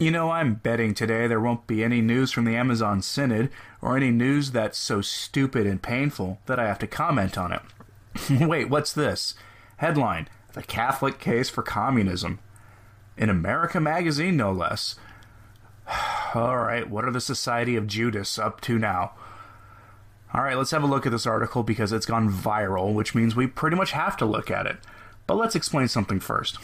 You know, I'm betting today there won't be any news from the Amazon Synod or any news that's so stupid and painful that I have to comment on it. Wait, what's this? Headline The Catholic Case for Communism. In America Magazine, no less. All right, what are the Society of Judas up to now? All right, let's have a look at this article because it's gone viral, which means we pretty much have to look at it. But let's explain something first.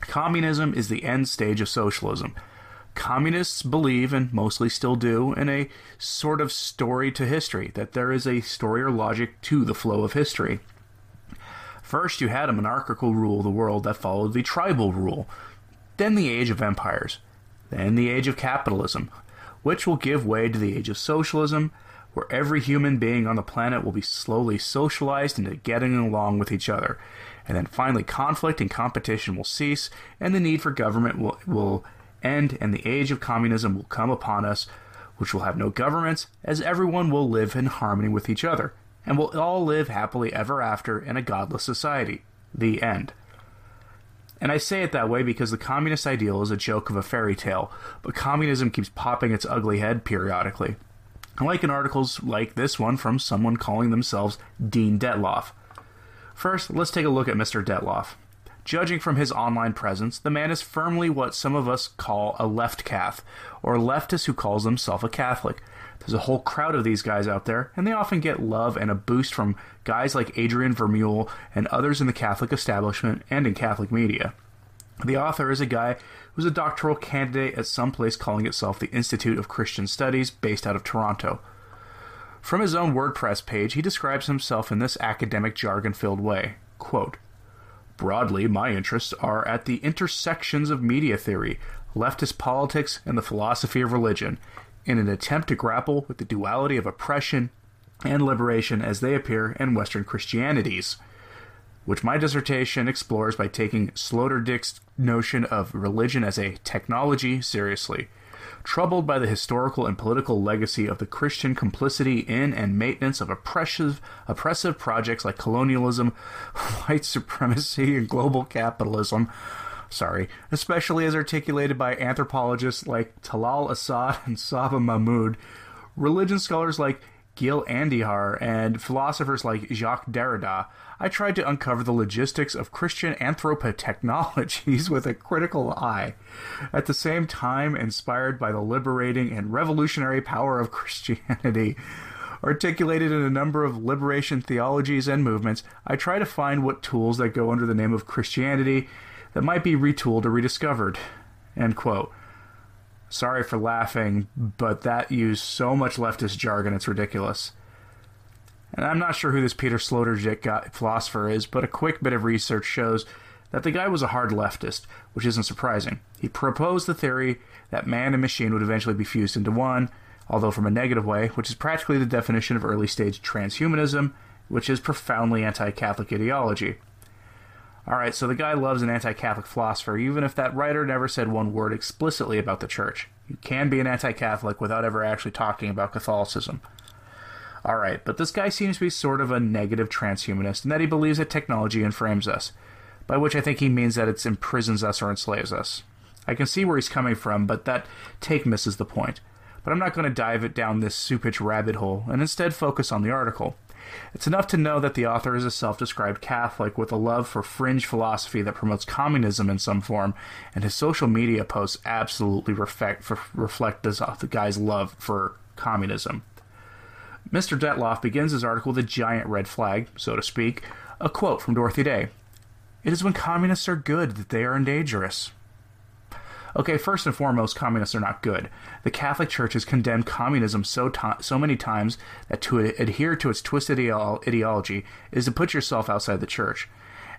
Communism is the end stage of socialism. Communists believe, and mostly still do, in a sort of story to history, that there is a story or logic to the flow of history. First, you had a monarchical rule of the world that followed the tribal rule, then the age of empires, then the age of capitalism, which will give way to the age of socialism, where every human being on the planet will be slowly socialized into getting along with each other. And then finally, conflict and competition will cease, and the need for government will, will end, and the age of communism will come upon us, which will have no governments, as everyone will live in harmony with each other, and will all live happily ever after in a godless society. The end. And I say it that way because the communist ideal is a joke of a fairy tale, but communism keeps popping its ugly head periodically. Like in articles like this one from someone calling themselves Dean Detloff. First, let's take a look at Mr. Detloff. Judging from his online presence, the man is firmly what some of us call a left cath, or leftist who calls himself a Catholic. There's a whole crowd of these guys out there, and they often get love and a boost from guys like Adrian Vermeule and others in the Catholic establishment and in Catholic media. The author is a guy who's a doctoral candidate at some place calling itself the Institute of Christian Studies, based out of Toronto. From his own WordPress page, he describes himself in this academic jargon filled way quote, Broadly, my interests are at the intersections of media theory, leftist politics, and the philosophy of religion, in an attempt to grapple with the duality of oppression and liberation as they appear in Western Christianities, which my dissertation explores by taking Sloterdijk's notion of religion as a technology seriously. Troubled by the historical and political legacy of the Christian complicity in and maintenance of oppressive, oppressive projects like colonialism, white supremacy, and global capitalism, sorry, especially as articulated by anthropologists like Talal Asad and Saba Mahmood, religion scholars like Gil Anidjar, and philosophers like Jacques Derrida, I tried to uncover the logistics of Christian anthropotechnologies with a critical eye. At the same time, inspired by the liberating and revolutionary power of Christianity, articulated in a number of liberation theologies and movements, I try to find what tools that go under the name of Christianity that might be retooled or rediscovered. End quote. Sorry for laughing, but that used so much leftist jargon, it's ridiculous. And I'm not sure who this Peter Sloterdijk philosopher is, but a quick bit of research shows that the guy was a hard leftist, which isn't surprising. He proposed the theory that man and machine would eventually be fused into one, although from a negative way, which is practically the definition of early stage transhumanism, which is profoundly anti Catholic ideology. Alright, so the guy loves an anti Catholic philosopher, even if that writer never said one word explicitly about the church. You can be an anti Catholic without ever actually talking about Catholicism. Alright, but this guy seems to be sort of a negative transhumanist in that he believes that technology enframes us, by which I think he means that it imprisons us or enslaves us. I can see where he's coming from, but that take misses the point. But I'm not going to dive it down this soupage rabbit hole, and instead focus on the article. It's enough to know that the author is a self described Catholic with a love for fringe philosophy that promotes communism in some form, and his social media posts absolutely reflect, reflect this, the guy's love for communism. Mr. Detloff begins his article with a giant red flag, so to speak, a quote from Dorothy Day. It is when communists are good that they are dangerous. Okay, first and foremost, communists are not good. The Catholic Church has condemned communism so so many times that to adhere to its twisted ideology is to put yourself outside the church.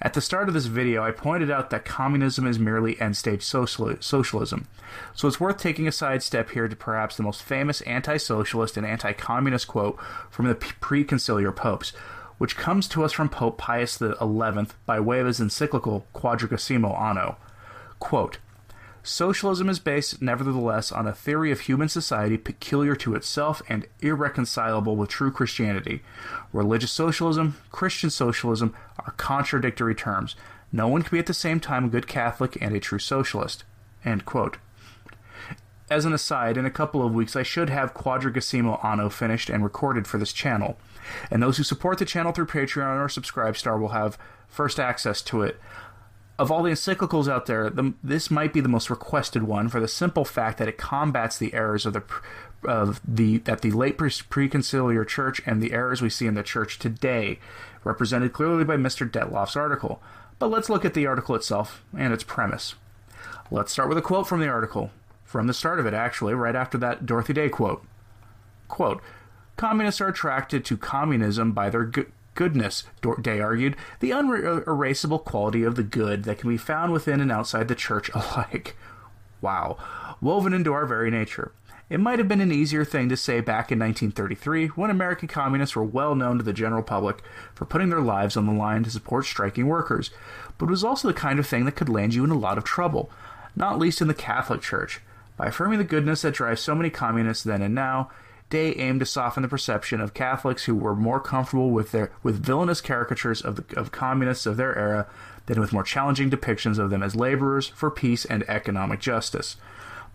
At the start of this video, I pointed out that communism is merely end stage socialism. So it's worth taking a sidestep here to perhaps the most famous anti socialist and anti communist quote from the pre conciliar popes, which comes to us from Pope Pius XI by way of his encyclical Quadragesimo Anno. Quote, Socialism is based, nevertheless, on a theory of human society peculiar to itself and irreconcilable with true Christianity. Religious socialism, Christian socialism are contradictory terms. No one can be at the same time a good Catholic and a true socialist. as an aside, in a couple of weeks I should have Quadragesimo Anno finished and recorded for this channel. And those who support the channel through Patreon or Subscribestar will have first access to it. Of all the encyclicals out there, the, this might be the most requested one for the simple fact that it combats the errors of the of the that the late preconciliar church and the errors we see in the church today, represented clearly by Mr. Detloff's article. But let's look at the article itself and its premise. Let's start with a quote from the article, from the start of it, actually, right after that Dorothy Day quote. Quote, Communists are attracted to communism by their goodness, Day argued, the unerasable quality of the good that can be found within and outside the church alike. Wow, woven into our very nature. It might have been an easier thing to say back in 1933 when American communists were well known to the general public for putting their lives on the line to support striking workers, but it was also the kind of thing that could land you in a lot of trouble, not least in the Catholic Church. By affirming the goodness that drives so many communists then and now, Day aimed to soften the perception of Catholics who were more comfortable with their with villainous caricatures of the, of communists of their era than with more challenging depictions of them as laborers for peace and economic justice.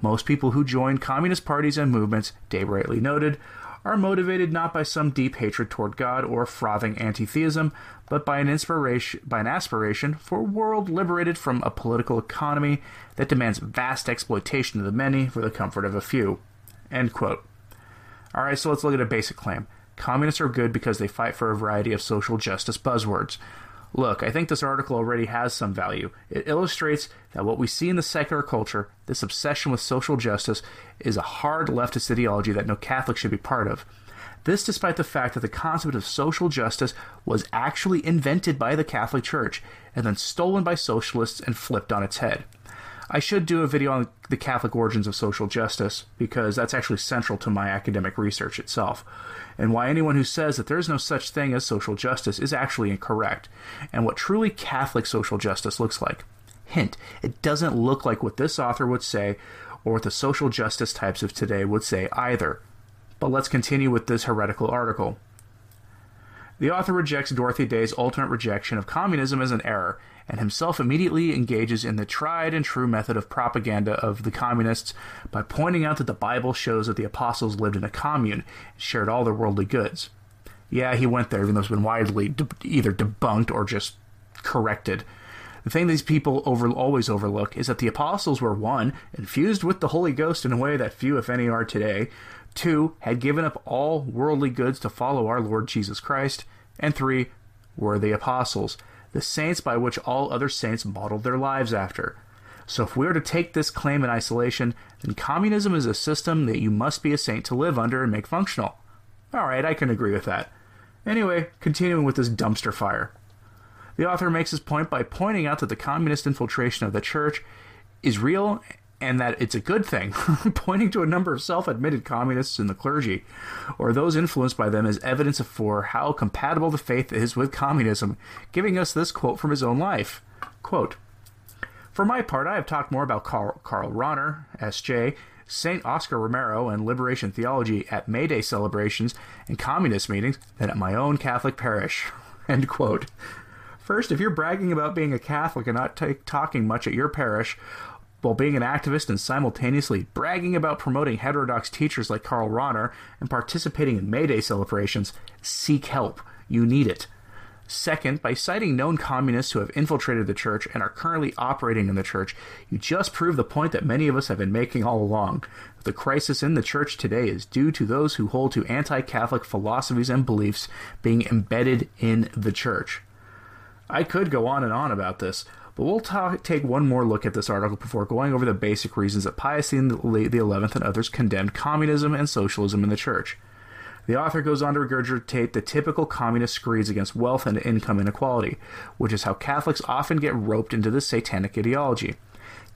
Most people who join communist parties and movements, Day rightly noted, are motivated not by some deep hatred toward God or frothing anti-theism, but by an inspiration by an aspiration for a world liberated from a political economy that demands vast exploitation of the many for the comfort of a few. End quote. All right, so let's look at a basic claim. Communists are good because they fight for a variety of social justice buzzwords. Look, I think this article already has some value. It illustrates that what we see in the secular culture, this obsession with social justice, is a hard leftist ideology that no Catholic should be part of. This despite the fact that the concept of social justice was actually invented by the Catholic Church and then stolen by socialists and flipped on its head. I should do a video on the Catholic origins of social justice because that's actually central to my academic research itself, and why anyone who says that there is no such thing as social justice is actually incorrect, and what truly Catholic social justice looks like. Hint, it doesn't look like what this author would say or what the social justice types of today would say either. But let's continue with this heretical article. The author rejects Dorothy Day's ultimate rejection of communism as an error and himself immediately engages in the tried and true method of propaganda of the communists by pointing out that the Bible shows that the apostles lived in a commune and shared all their worldly goods. Yeah, he went there, even though it's been widely de- either debunked or just corrected. The thing these people over, always overlook is that the apostles were one, infused with the Holy Ghost in a way that few, if any, are today, two, had given up all worldly goods to follow our Lord Jesus Christ, and three, were the apostles the saints by which all other saints modeled their lives after. So if we are to take this claim in isolation, then communism is a system that you must be a saint to live under and make functional. Alright, I can agree with that. Anyway, continuing with this dumpster fire. The author makes his point by pointing out that the communist infiltration of the church is real and that it's a good thing, pointing to a number of self admitted communists in the clergy, or those influenced by them as evidence for how compatible the faith is with communism, giving us this quote from his own life. Quote, For my part, I have talked more about Carl, Karl Rahner, S.J., St. Oscar Romero, and liberation theology at May Day celebrations and communist meetings than at my own Catholic parish. End quote. First, if you're bragging about being a Catholic and not talking much at your parish, while being an activist and simultaneously bragging about promoting heterodox teachers like Karl Rahner and participating in May Day celebrations, seek help. You need it. Second, by citing known communists who have infiltrated the church and are currently operating in the church, you just prove the point that many of us have been making all along. The crisis in the church today is due to those who hold to anti Catholic philosophies and beliefs being embedded in the church. I could go on and on about this, but we'll talk, take one more look at this article before going over the basic reasons that Pius XI and others condemned communism and socialism in the church. The author goes on to regurgitate the typical communist screeds against wealth and income inequality, which is how Catholics often get roped into this satanic ideology.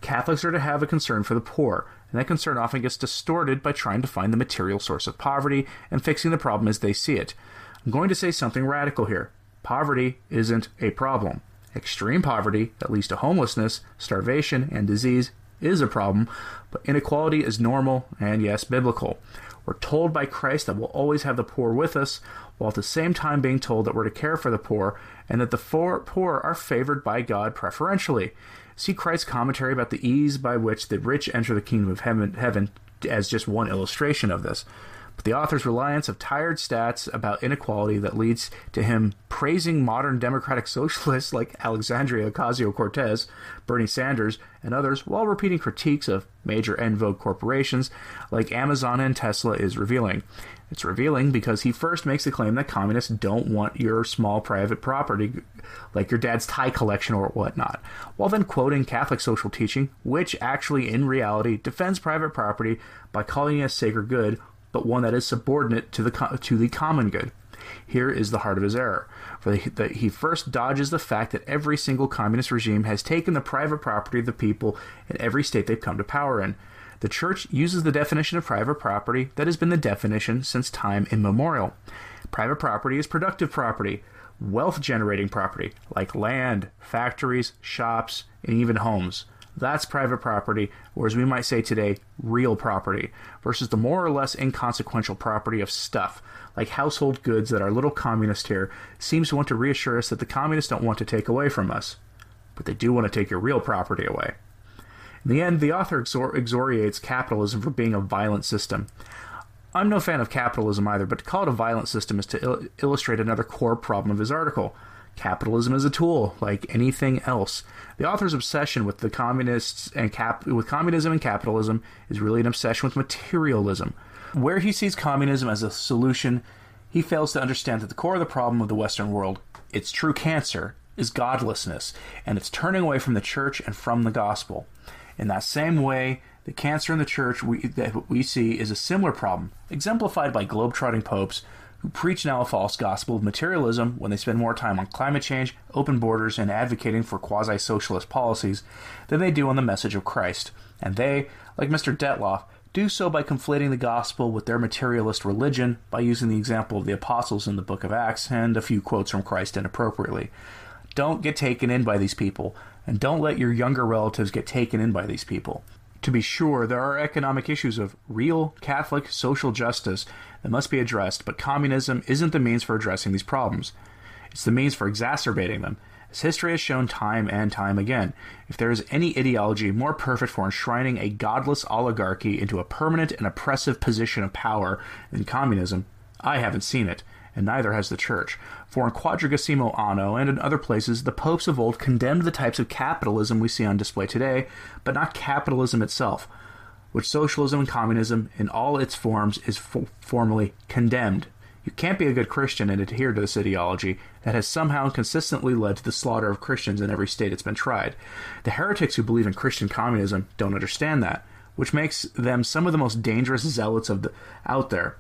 Catholics are to have a concern for the poor, and that concern often gets distorted by trying to find the material source of poverty and fixing the problem as they see it. I'm going to say something radical here. Poverty isn't a problem. Extreme poverty, that leads to homelessness, starvation, and disease, is a problem, but inequality is normal and, yes, biblical. We're told by Christ that we'll always have the poor with us, while at the same time being told that we're to care for the poor and that the poor are favored by God preferentially. See Christ's commentary about the ease by which the rich enter the kingdom of heaven, heaven as just one illustration of this. But the author's reliance of tired stats about inequality that leads to him praising modern democratic socialists like Alexandria Ocasio Cortez, Bernie Sanders, and others, while repeating critiques of major en vogue corporations like Amazon and Tesla, is revealing. It's revealing because he first makes the claim that communists don't want your small private property, like your dad's tie collection or whatnot, while then quoting Catholic social teaching, which actually in reality defends private property by calling it a sacred good but one that is subordinate to the to the common good. Here is the heart of his error. For the, the, he first dodges the fact that every single communist regime has taken the private property of the people in every state they've come to power in. The church uses the definition of private property that has been the definition since time immemorial. Private property is productive property, wealth generating property, like land, factories, shops, and even homes. That's private property, or as we might say today, real property, versus the more or less inconsequential property of stuff, like household goods that our little communist here seems to want to reassure us that the communists don't want to take away from us. But they do want to take your real property away. In the end, the author exor- exoriates capitalism for being a violent system. I'm no fan of capitalism either, but to call it a violent system is to il- illustrate another core problem of his article. Capitalism is a tool, like anything else. The author's obsession with the communists and cap- with communism and capitalism is really an obsession with materialism. Where he sees communism as a solution, he fails to understand that the core of the problem of the Western world, its true cancer, is godlessness, and it's turning away from the church and from the gospel. In that same way, the cancer in the church we, that we see is a similar problem, exemplified by globe-trotting popes who preach now a false gospel of materialism when they spend more time on climate change, open borders, and advocating for quasi socialist policies than they do on the message of Christ. And they, like Mr. Detloff, do so by conflating the gospel with their materialist religion by using the example of the apostles in the book of Acts and a few quotes from Christ inappropriately. Don't get taken in by these people, and don't let your younger relatives get taken in by these people. To be sure, there are economic issues of real Catholic social justice that must be addressed, but communism isn't the means for addressing these problems. It's the means for exacerbating them, as history has shown time and time again. If there is any ideology more perfect for enshrining a godless oligarchy into a permanent and oppressive position of power than communism, I haven't seen it, and neither has the Church. For in Quadragesimo Anno and in other places, the popes of old condemned the types of capitalism we see on display today, but not capitalism itself, which socialism and communism in all its forms is fo- formally condemned. You can't be a good Christian and adhere to this ideology that has somehow consistently led to the slaughter of Christians in every state it's been tried. The heretics who believe in Christian communism don't understand that, which makes them some of the most dangerous zealots of the, out there.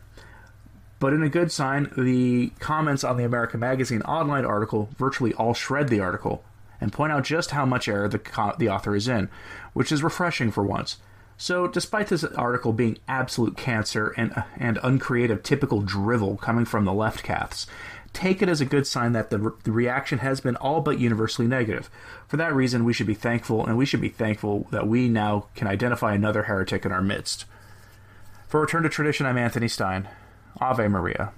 But in a good sign, the comments on the American Magazine online article virtually all shred the article and point out just how much error the, co- the author is in, which is refreshing for once. So, despite this article being absolute cancer and, and uncreative typical drivel coming from the left caths, take it as a good sign that the, re- the reaction has been all but universally negative. For that reason, we should be thankful, and we should be thankful that we now can identify another heretic in our midst. For Return to Tradition, I'm Anthony Stine. Ave Maria.